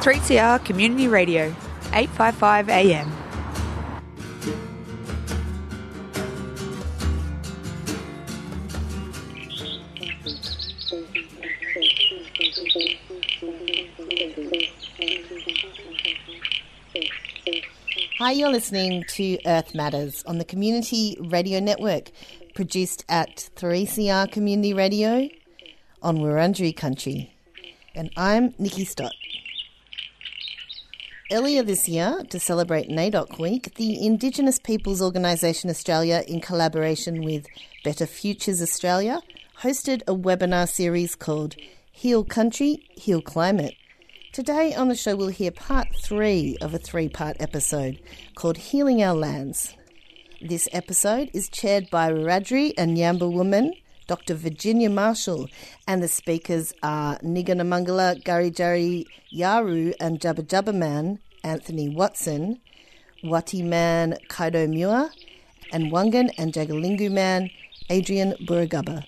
3CR Community Radio, 855 AM. Hi, you're listening to Earth Matters on the Community Radio Network, produced at 3CR Community Radio on Wurundjeri Country. And I'm Nikki Stott. Earlier this year, to celebrate NAIDOC Week, the Indigenous Peoples Organisation Australia, in collaboration with Better Futures Australia, hosted a webinar series called Heal Country, Heal Climate. Today on the show, we'll hear part three of a three part episode called Healing Our Lands. This episode is chaired by Wiradjuri and Nyemba woman, Dr. Virginia Marshall, and the speakers are Niganamangala Karajarri Yawuru and Jabirr Jabirr Man, Anthony Watson, Wati Man Kado Muir, and Wangan and Jagalingou Man, Adrian Burragubba.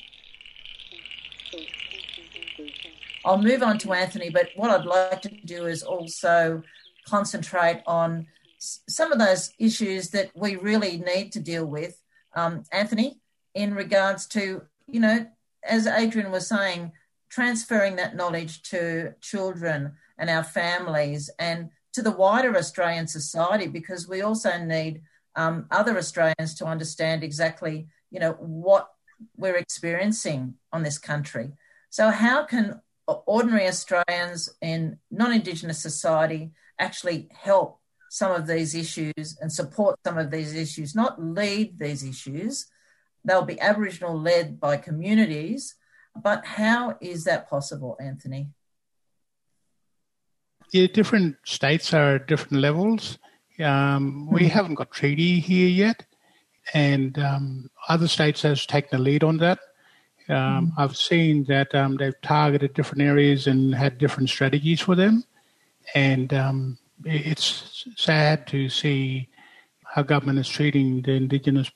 I'll move on to Anthony, but what I'd like to do is also concentrate on some of those issues that we really need to deal with. Um, Anthony, in regards to, you know, as Adrian was saying, transferring that knowledge to children and our families and to the wider Australian society, because we also need um, other Australians to understand exactly, you know, what we're experiencing on this country. So, how can ordinary Australians in non Indigenous society actually help some of these issues and support some of these issues, not lead these issues. They'll be Aboriginal led by communities. But how is that possible, Anthony? Yeah, different states are at different levels. Um, we hmm. haven't got treaty here yet, and um, other states has taken the lead on that. Um, mm. I've seen that um, they've targeted different areas and had different strategies for them, and um, it's sad to see how government is treating the Indigenous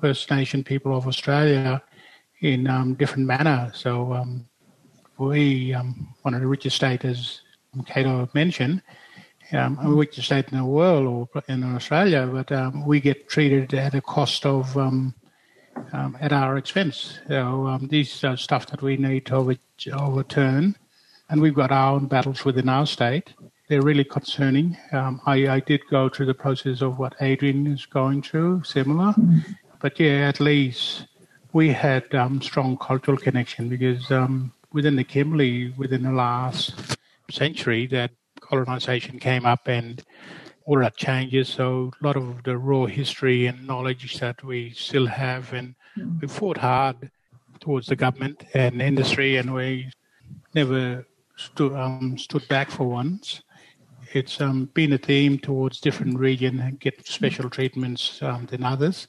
First Nation people of Australia in um, different manner. So um, we, um, one of the richest states, as Kado mentioned, um, the richest state in the world or in Australia, but um, we get treated at a cost of um, um, at our expense. So these are stuff that we need to over, overturn, and we've got our own battles within our state. They're really concerning. I, I, did go through the process of what Adrian is going through, similar, mm-hmm. But yeah, at least we had um, strong cultural connection because um, within the Kimberley, within the last century, that colonization came up and all that changes. So a lot of the raw history and knowledge that we still have, and we fought hard towards the government and industry, and we never stood um, stood back for once. It's um, been a theme towards different region and get special treatments um, than others,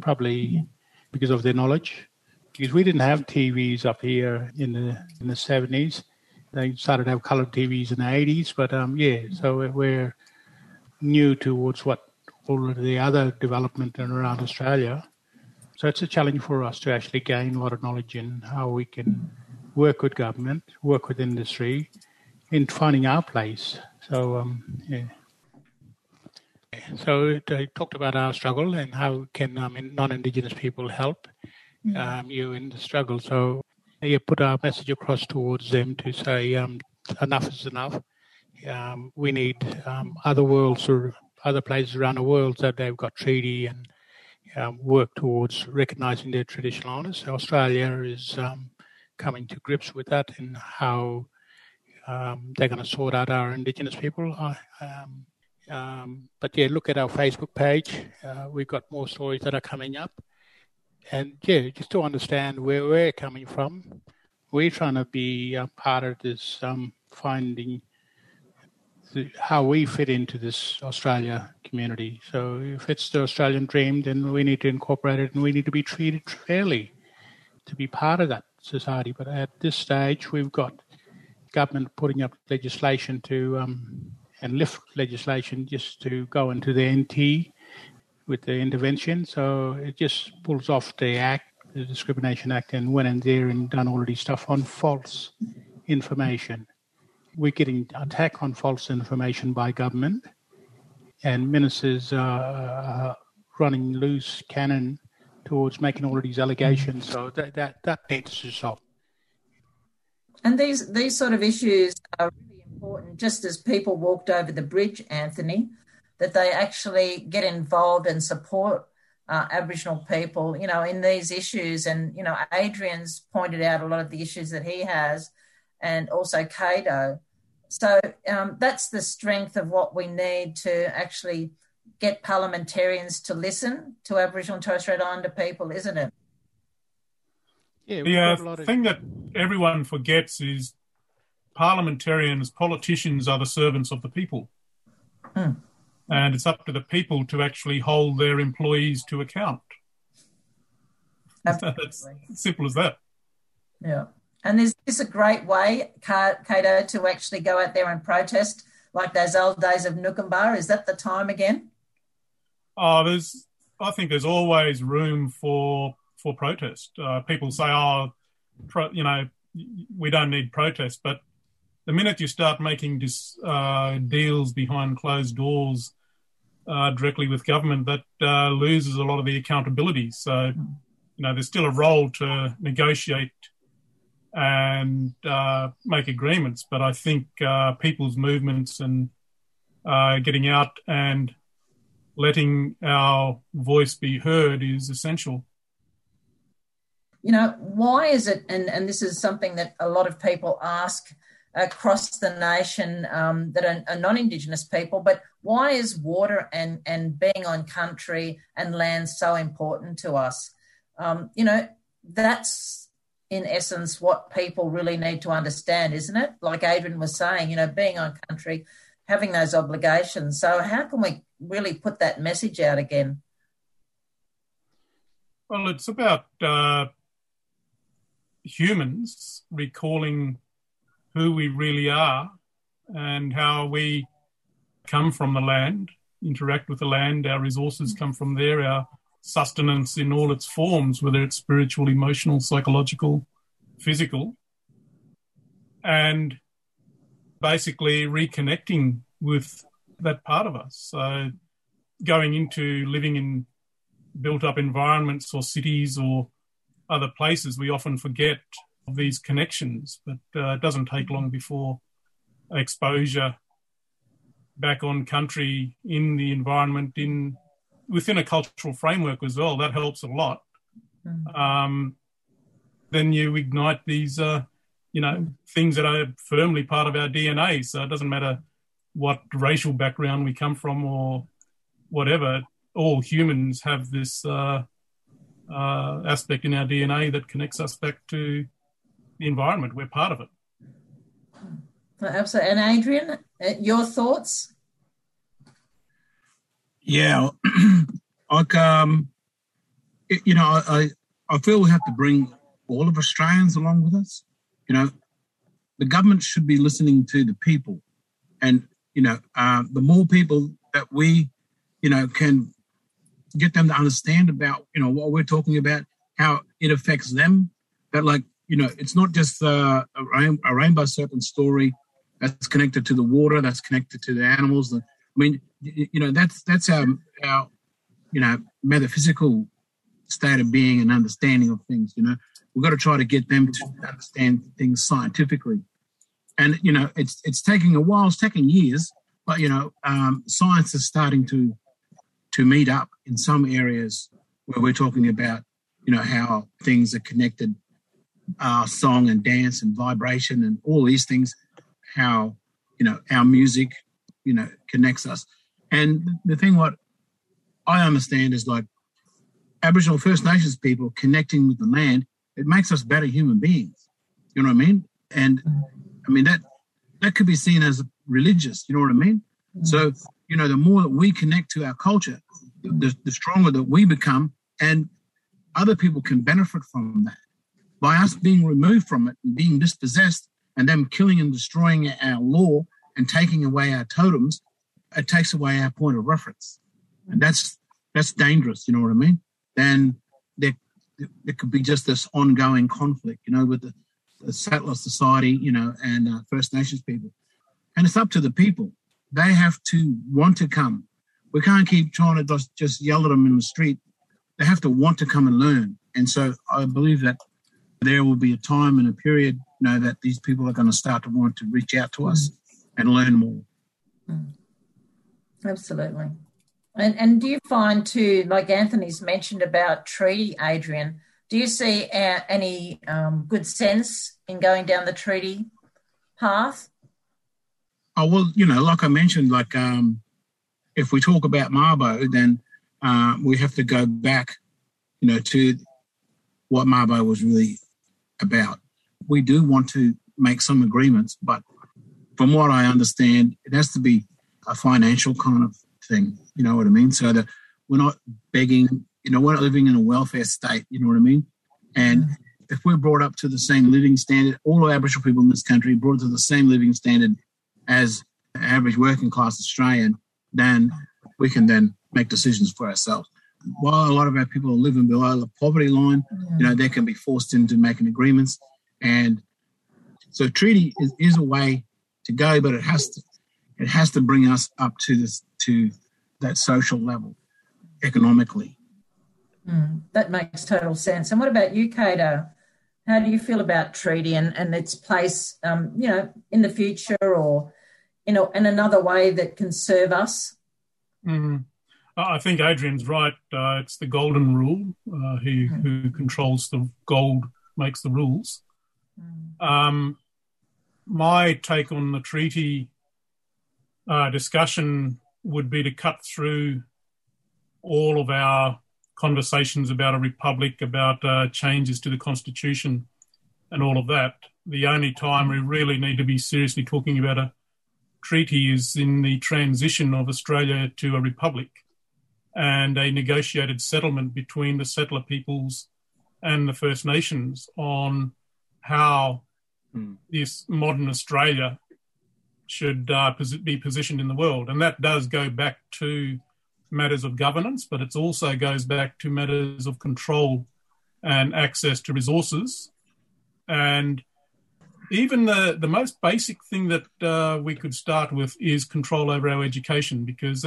probably because of their knowledge. Because we didn't have TVs up here in the in the seventies. They started to have colored TVs in the eighties, but um, yeah, so we're new towards what all of the other development around Australia. So it's a challenge for us to actually gain a lot of knowledge in how we can work with government, work with industry, in finding our place. So um, yeah. So I talked about our struggle and how can um, non-Indigenous people help mm. um, you in the struggle. So you put our message across towards them to say um, enough is enough um, we need um, other worlds or other places around the world that they've got treaty and um, work towards recognising their traditional owners. Australia is um, coming to grips with that and how um, they're going to sort out our Indigenous people. Um, but yeah, look at our Facebook page. Uh, we've got more stories that are coming up. And yeah, just to understand where we're coming from, we're trying to be a part of this finding the, how we fit into this Australia community. So if it's the Australian dream, then we need to incorporate it and we need to be treated fairly to be part of that society. But at this stage, we've got government putting up legislation to um, and lift legislation just to go into the NT with the intervention. So it just pulls off the act, the Discrimination Act, and went in there and done all of these stuff on false information we're getting attack on false information by government, and ministers are running loose cannon towards making all of these allegations. So that that, that needs to stop. And these these sort of issues are important. Just as people walked over the bridge, Anthony, that they actually get involved and support uh, Aboriginal people, you know, in these issues. And you know, Adrian's pointed out a lot of the issues that he has, and also Kado. So um, that's the strength of what we need to actually get parliamentarians to listen to Aboriginal and Torres Strait Islander people, isn't it? Yeah, the uh, of... thing that everyone forgets is parliamentarians, politicians are the servants of the people. Hmm. And it's up to the people to actually hold their employees to account. That's simple as that. Yeah. And is this a great way, Kado, to actually go out there and protest like those old days of Noonkanbah? Is that the time again? Oh, there's. I think there's always room for for protest. Uh, people say, "Oh, pro, you know, we don't need protest," but the minute you start making dis, uh, deals behind closed doors uh, directly with government, that uh, loses a lot of the accountability. So, you know, there's still a role to negotiate and uh, make agreements, but I think uh, people's movements and getting out and letting our voice be heard is essential. You know, why is it, and, and this is something that a lot of people ask across the nation um, that are, are, non-Indigenous people, but why is water and, and being on country and land so important to us? Um, you know, that's in essence what people really need to understand, isn't it? Like Adrian was saying, you know, being on country, having those obligations. So how can we really put that message out again? Well, it's about uh, humans recalling who we really are and how we come from the land, interact with the land, our resources come from there, our sustenance in all its forms, whether it's spiritual, emotional, psychological, physical, and basically reconnecting with that part of us. So going into living in built up environments or cities or other places, we often forget of these connections, but uh, it doesn't take long before exposure back on country in the environment in within a cultural framework as well. That helps a lot. Mm. Um, then you ignite these, uh, you know, things that are firmly part of our DNA. So it doesn't matter what racial background we come from or whatever, all humans have this uh, uh, aspect in our DNA that connects us back to environment. We're part of it. Absolutely. And Adrian, uh, your thoughts? Yeah, like um, you know, I I feel we have to bring all of Australians along with us. You know, the government should be listening to the people, and you know, uh, the more people that we, you know, can get them to understand about, you know, what we're talking about, how it affects them. That, like, you know, it's not just uh, a, a rainbow serpent story that's connected to the water, that's connected to the animals. I mean, you know, that's that's our our, you know, metaphysical state of being and understanding of things. You know, we've got to try to get them to understand things scientifically and you know it's it's taking a while it's taking years but you know um, science is starting to to meet up in some areas where we're talking about you know how things are connected uh, song and dance and vibration and all these things how you know our music you know connects us and the thing what i understand is like aboriginal first nations people connecting with the land it makes us better human beings you know what i mean and I mean, that that could be seen as religious. You know what I mean? So, you know, the more that we connect to our culture, the, the stronger that we become, and other people can benefit from that. By us being removed from it and being dispossessed, and them killing and destroying our law and taking away our totems, it takes away our point of reference, and that's that's dangerous. You know what I mean? Then there there could be just this ongoing conflict, you know, with the settler society, you know, and uh, First Nations people. And it's up to the people. They have to want to come. We can't keep trying to just yell at them in the street. They have to want to come and learn. And so I believe that there will be a time and a period, you know, that these people are going to start to want to reach out to us and learn more. Mm. Absolutely. And, and do you find too, like Anthony's mentioned about treaty, Adrian, do you see uh, any um, good sense in going down the treaty path? Oh, well, you know, like I mentioned, like um, if we talk about Mabo, then uh, we have to go back, you know, to what Mabo was really about. We do want to make some agreements, but from what I understand, it has to be a financial kind of thing. You know what I mean? So that we're not begging, you know, we're not living in a welfare state. You know what I mean? And mm. if we're brought up to the same living standard, all Aboriginal people in this country brought to the same living standard as average working class Australian, then we can then make decisions for ourselves. While a lot of our people are living below the poverty line, you know, they can be forced into making agreements. And so treaty is, is a way to go, but it has to it has to bring us up to this to that social level economically. Mm, that makes total sense. And what about you, Kado? How do you feel about treaty and, and its place, um, you know, in the future or, you know, in another way that can serve us? Mm. I think Adrian's right. Uh, it's the golden rule. Uh, he mm. who controls the gold makes the rules. Mm. Um, my take on the treaty uh, discussion would be to cut through all of our conversations about a republic, about uh, changes to the constitution, and all of that. The only time we really need to be seriously talking about a treaty is in the transition of Australia to a republic and a negotiated settlement between the settler peoples and the First Nations on how mm. this modern Australia should uh, be positioned in the world. And that does go back to matters of governance, but it also goes back to matters of control and access to resources. And even the, the most basic thing that uh, we could start with is control over our education, because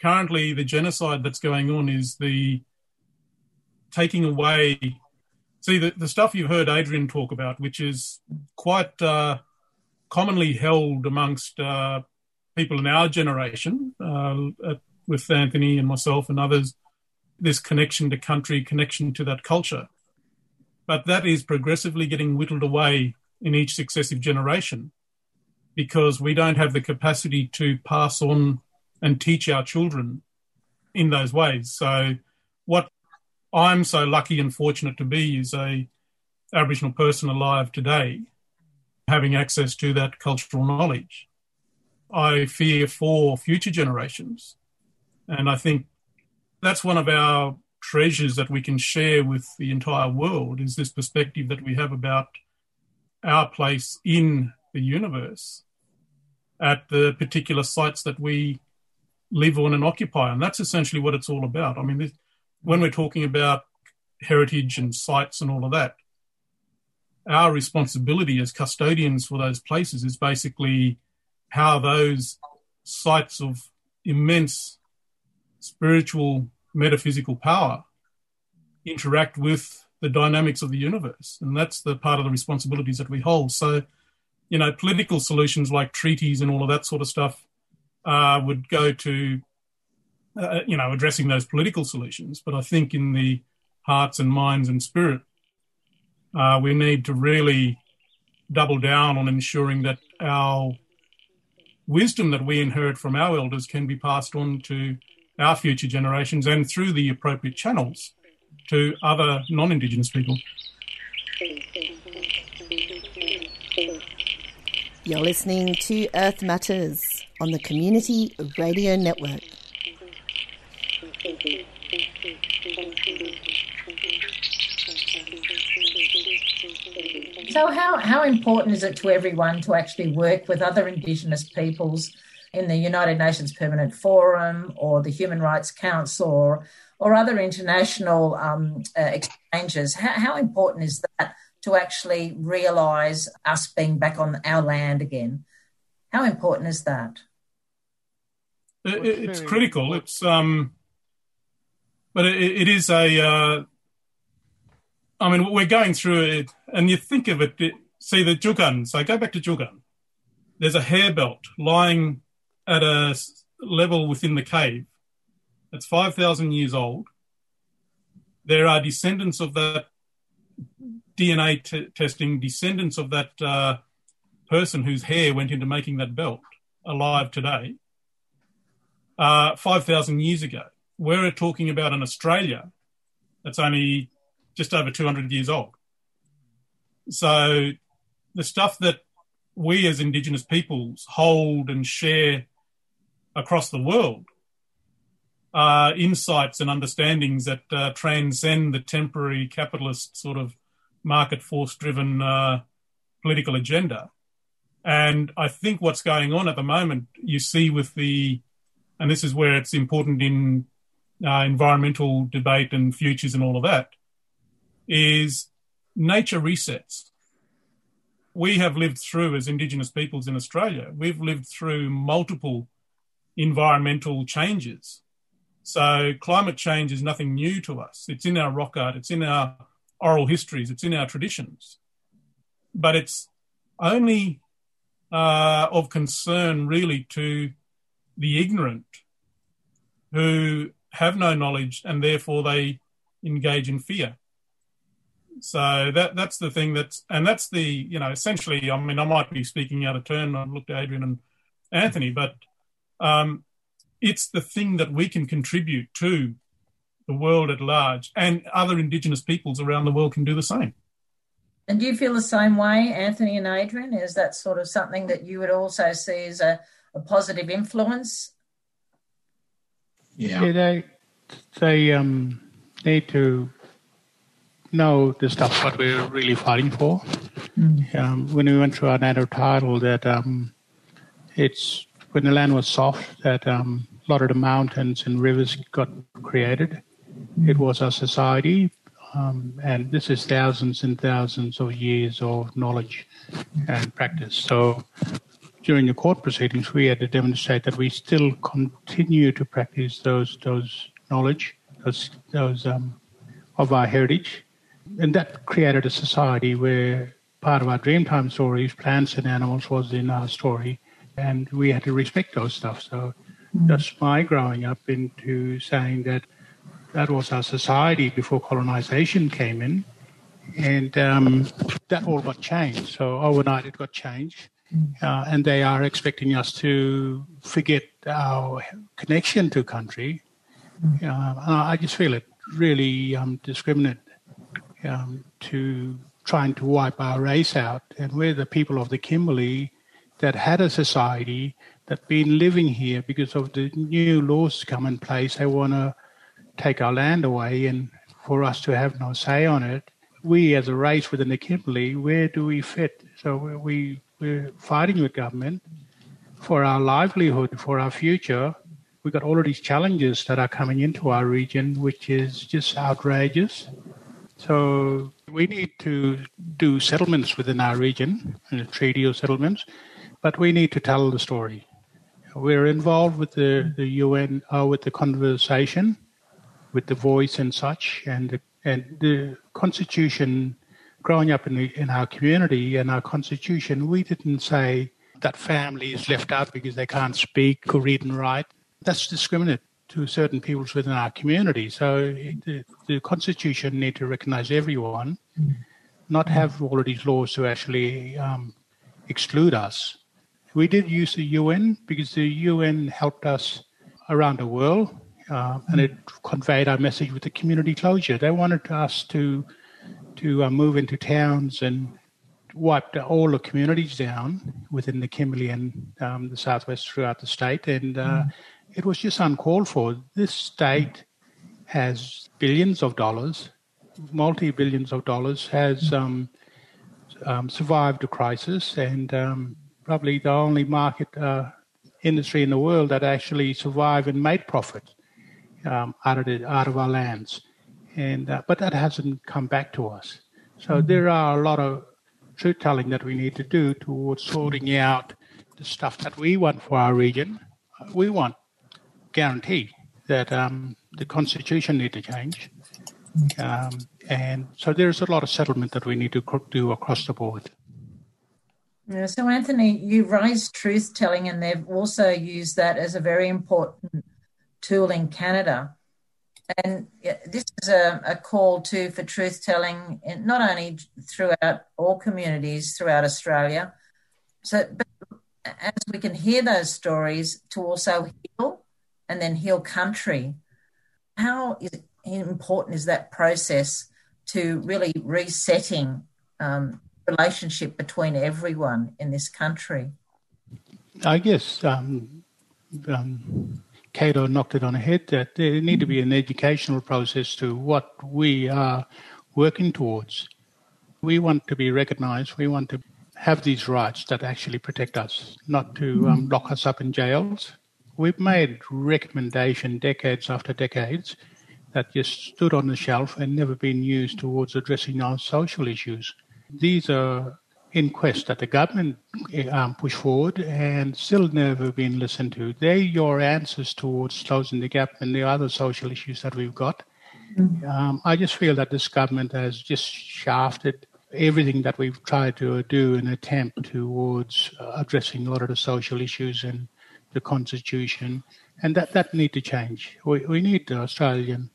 currently the genocide that's going on is the taking away. See, the, the stuff you've heard Adrian talk about, which is quite uh, commonly held amongst uh, people in our generation, uh, with Anthony and myself and others, this connection to country, connection to that culture. But that is progressively getting whittled away in each successive generation because we don't have the capacity to pass on and teach our children in those ways. So, what I'm so lucky and fortunate to be is a Aboriginal person alive today having access to that cultural knowledge. I fear for future generations. And I think that's one of our treasures that we can share with the entire world is this perspective that we have about our place in the universe at the particular sites that we live on and occupy. And that's essentially what it's all about. I mean, when we're talking about heritage and sites and all of that, our responsibility as custodians for those places is basically how those sites of immense spiritual metaphysical power interact with the dynamics of the universe and that's the part of the responsibilities that we hold so you know political solutions like treaties and all of that sort of stuff uh, would go to uh, you know addressing those political solutions but i think in the hearts and minds and spirit uh, we need to really double down on ensuring that our wisdom that we inherit from our elders can be passed on to our future generations and through the appropriate channels to other non Indigenous people. You're listening to Earth Matters on the Community Radio Network. So, how, how important is it to everyone to actually work with other Indigenous peoples in the United Nations Permanent Forum or the Human Rights Council or, or other international um, uh, exchanges? How, how important is that to actually realise us being back on our land again? How important is that? It, it's critical. It's um, but it, it is a. Uh, I mean, we're going through it, and you think of it. it see the Juukan. So go back to Juukan. There's a hair belt lying at a level within the cave. It's five thousand years old. There are descendants of that DNA t- testing, descendants of that uh, person whose hair went into making that belt alive today uh, 5,000 years ago. We're talking about an Australia that's only just over 200 years old. So the stuff that we as Indigenous peoples hold and share across the world are insights and understandings that uh, transcend the temporary capitalist sort of market force driven uh, political agenda. And I think what's going on at the moment, you see with the and this is where it's important in uh, environmental debate and futures and all of that, is nature resets. We have lived through, as Indigenous peoples in Australia, we've lived through multiple environmental changes. So climate change is nothing new to us. It's in our rock art, it's in our oral histories, it's in our traditions. But it's only uh, of concern really to the ignorant who have no knowledge and therefore they engage in fear. So that that's the thing that's and that's the you know essentially I mean I might be speaking out of turn. I looked at Adrian and Anthony, but um, it's the thing that we can contribute to the world at large, and other Indigenous peoples around the world can do the same. And do you feel the same way, Anthony and Adrian? Is that sort of something that you would also see as a a positive influence? Yeah, yeah they they um, need to know the stuff what we're really fighting for. Mm. Um, when we went through our native title, that um, it's when the land was soft that um, a lot of the mountains and rivers got created. Mm. It was our society, um, and this is thousands and thousands of years of knowledge and practice. So during the court proceedings, we had to demonstrate that we still continue to practice those those knowledge, those those um, of our heritage, and that created a society where part of our Dreamtime stories, plants and animals, was in our story, and we had to respect those stuff. So that's my growing up into saying that that was our society before colonization came in, and um, that all got changed. So overnight, it got changed uh, and they are expecting us to forget our connection to country. Uh, I just feel it really um, discriminate um, to trying to wipe our race out. And we're the people of the Kimberley that had a society that been living here because of the new laws come in place. They want to take our land away and for us to have no say on it. We as a race within the Kimberley, where do we fit? So we we're fighting with government for our livelihood, for our future. We've got all of these challenges that are coming into our region, which is just outrageous. So we need to do settlements within our region, treaty of settlements, but we need to tell the story. We're involved with the, the UN, uh, with the conversation, with the voice and such, and the, and the constitution growing up in, the, in our community and our constitution, we didn't say that family is left out because they can't speak or read and write. That's discriminate to certain peoples within our community. So the, the constitution need to recognize everyone, not have all of these laws to actually um, exclude us. We did use the UN because the UN helped us around the world, uh, and it conveyed our message with the community closure. They wanted us to to uh, move into towns and wiped all the communities down within the Kimberley and um, the southwest throughout the state, and uh, mm. it was just uncalled for. This state has billions of dollars, multi billions of dollars, has um, um, survived a crisis, and um, probably the only market uh, industry in the world that actually survived and made profit um, out of the, out of our lands and uh, but that hasn't come back to us. So mm-hmm. there are a lot of truth telling that we need to do towards sorting out the stuff that we want for our region, we want guarantee that um, the constitution need to change. Um, and so there's a lot of settlement that we need to do across the board. Yeah, so, Anthony, you raised truth telling, and they've also used that as a very important tool in Canada. And this is a, a call to for truth telling, not only throughout all communities throughout Australia, so as we can hear those stories, to also heal and then heal country. How is, important is that process to really resetting um, relationship between everyone in this country? I guess um, um, Kado knocked it on the head that there need to be an educational process to what we are working towards. We want to be recognized. We want to have these rights that actually protect us, not to um, lock us up in jails. We've made recommendation decades after decades that just stood on the shelf and never been used towards addressing our social issues. These are inquests that the government um, push forward and still never been listened to. They're your answers towards closing the gap and the other social issues that we've got. Mm-hmm. Um, I just feel that this government has just shafted everything that we've tried to do in an attempt towards uh, addressing a lot of the social issues and the constitution, and that that need to change. We we need the Australian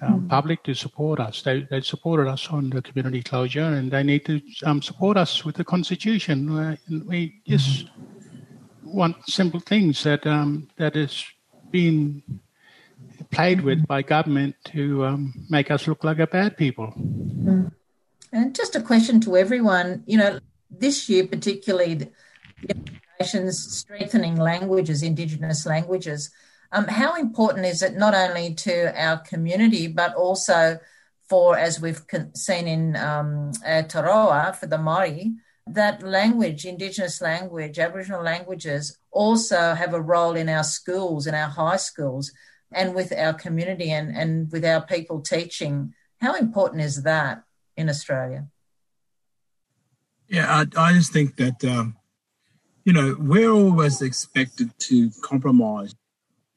um, mm. public to support us. They, they supported us on the community closure, and they need to um, support us with the constitution. Uh, we just want simple things that um, that is being played with by government to um, make us look like a bad people. Mm. And just a question to everyone. You know, this year particularly, the nation's strengthening languages, Indigenous languages. Um, how important is it not only to our community, but also for, as we've seen in um, Aotearoa, for the Māori, that language, Indigenous language, Aboriginal languages, also have a role in our schools, in our high schools, and with our community and, and with our people teaching. How important is that in Australia? Yeah, I, I just think that, um, you know, we're always expected to compromise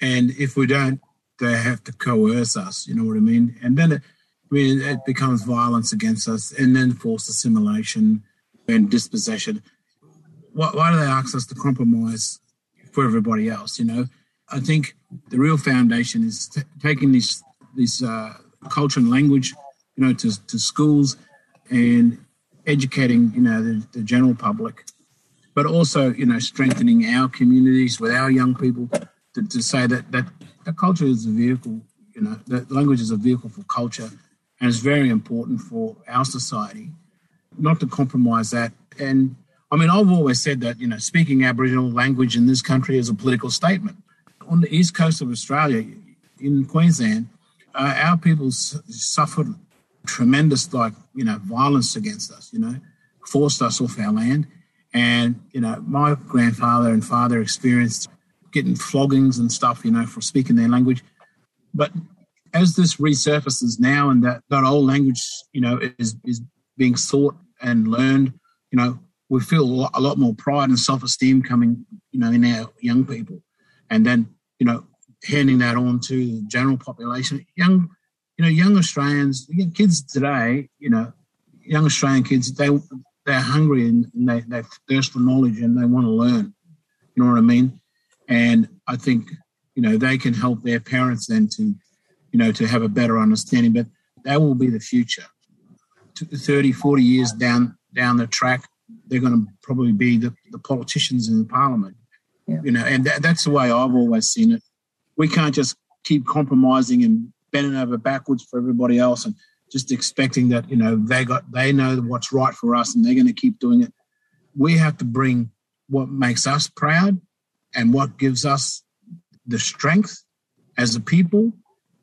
and if we don't, they have to coerce us. You know what I mean? And then it, I mean, it becomes violence against us, and then forced assimilation and dispossession. Why, why do they ask us to compromise for everybody else? You know, I think the real foundation is t- taking this this uh, culture and language, you know, to, to schools and educating, you know, the, the general public, but also, you know, strengthening our communities with our young people to, to say that, that that culture is a vehicle, you know, that language is a vehicle for culture and it's very important for our society, not to compromise that. And I mean, I've always said that, you know, speaking Aboriginal language in this country is a political statement. On the east coast of Australia, in Queensland, uh, our people suffered tremendous, like, you know, violence against us, you know, forced us off our land. And, you know, my grandfather and father experienced getting floggings and stuff, you know, for speaking their language. But as this resurfaces now and that, that old language, you know, is, is being sought and learned, you know, we feel a lot, a lot more pride and self-esteem coming, you know, in our young people. And then, you know, handing that on to the general population. Young, you know, young Australians, kids today, you know, young Australian kids, they, they're hungry and they, they thirst for knowledge and they want to learn. You know what I mean? And I think, you know, they can help their parents then to, you know, to have a better understanding. But that will be the future. 30, 40 years down down the track, they're going to probably be the, the politicians in the parliament. Yeah. You know, and that, that's the way I've always seen it. We can't just keep compromising and bending over backwards for everybody else and just expecting that you know they got they know what's right for us and they're going to keep doing it. We have to bring what makes us proud and what gives us the strength as a people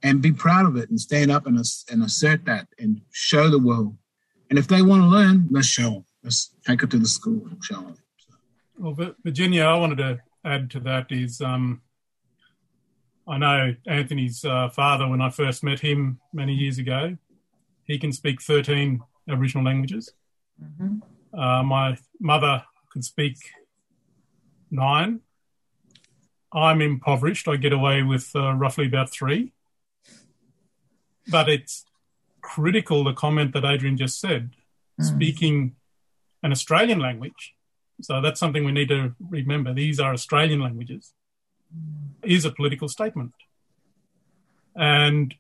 and be proud of it and stand up and, and assert that and show the world. And if they want to learn, let's show them. Let's take it to the school and show them. Well, Virginia, I wanted to add to that is um, I know Anthony's uh, father, when I first met him many years ago, he can speak 13 Aboriginal languages. Mm-hmm. Uh, my mother can speak nine. I'm impoverished. I get away with uh, roughly about three. But it's critical the comment that Adrian just said, mm. speaking an Australian language. So that's something we need to remember. These are Australian languages, is a political statement. And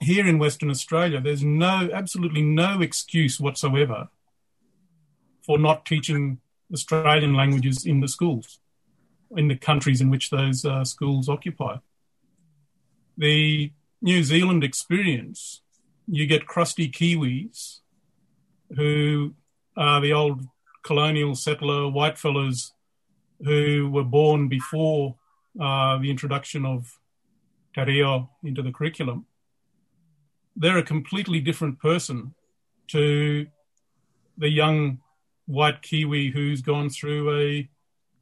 here in Western Australia, there's no, absolutely no excuse whatsoever for not teaching Australian languages in the schools, in the countries in which those uh, schools occupy. The New Zealand experience, you get crusty Kiwis who are the old colonial settler white fellows who were born before uh, the introduction of Te Reo into the curriculum. They're a completely different person to the young white Kiwi who's gone through a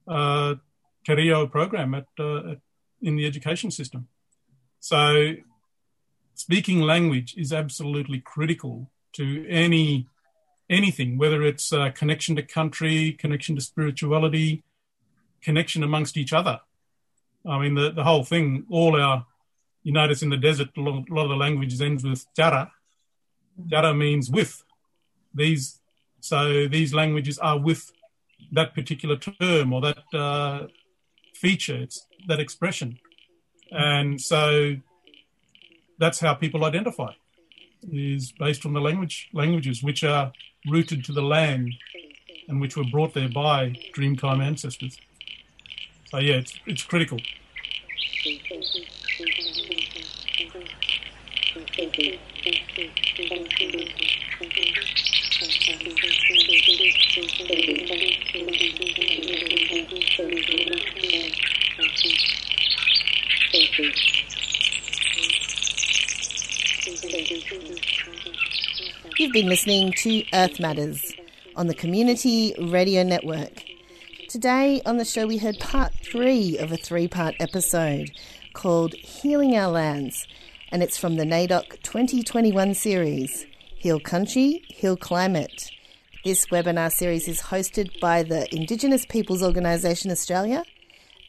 uh, Reo program at, uh, in the education system. So, speaking language is absolutely critical to any anything, whether it's uh, connection to country, connection to spirituality, connection amongst each other. I mean, the, the whole thing, all our, you notice in the desert, a lot, of the languages ends with jara. Jara means with. These so these languages are with that particular term or that uh, feature, it's that expression. And so that's how people identify is based on the language languages which are rooted to the land and which were brought there by Dreamtime ancestors. So yeah, it's it's critical. You've been listening to Earth Matters on the Community Radio Network. Today on the show, we heard part three of a three part episode called Healing Our Lands, and it's from the NAIDOC 2021 series Heal Country, Heal Climate. This webinar series is hosted by the Indigenous Peoples Organisation Australia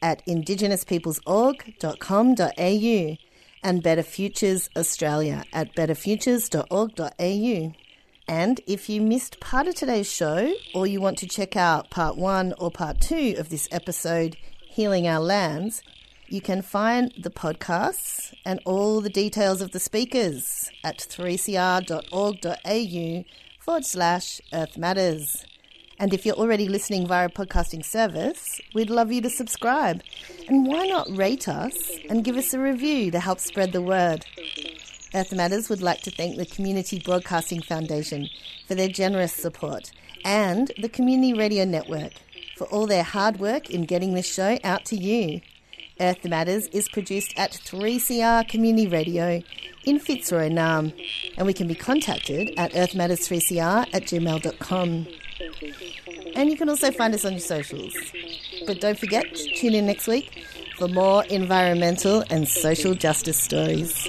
at indigenouspeoplesorg.com.au and Better Futures Australia at betterfutures.org.au. And if you missed part of today's show, or you want to check out part one or part two of this episode, Healing Our Lands, you can find the podcasts and all the details of the speakers at 3cr.org.au forward slash Earth Matters. And if you're already listening via a podcasting service, we'd love you to subscribe. And why not rate us and give us a review to help spread the word? Earth Matters would like to thank the Community Broadcasting Foundation for their generous support and the Community Radio Network for all their hard work in getting this show out to you. Earth Matters is produced at 3CR Community Radio in Fitzroy, Naarm, and we can be contacted at earthmatters3cr at gmail.com. And you can also find us on your socials. But don't forget, tune in next week for more environmental and social justice stories.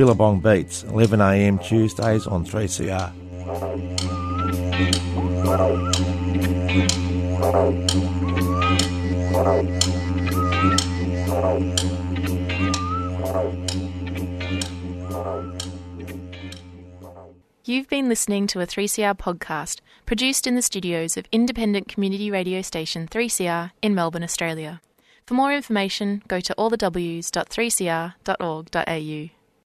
Billabong Beats, 11am Tuesdays on 3CR. You've been listening to a 3CR podcast produced in the studios of independent community radio station 3CR in Melbourne, Australia. For more information, go to allthews.3cr.org.au.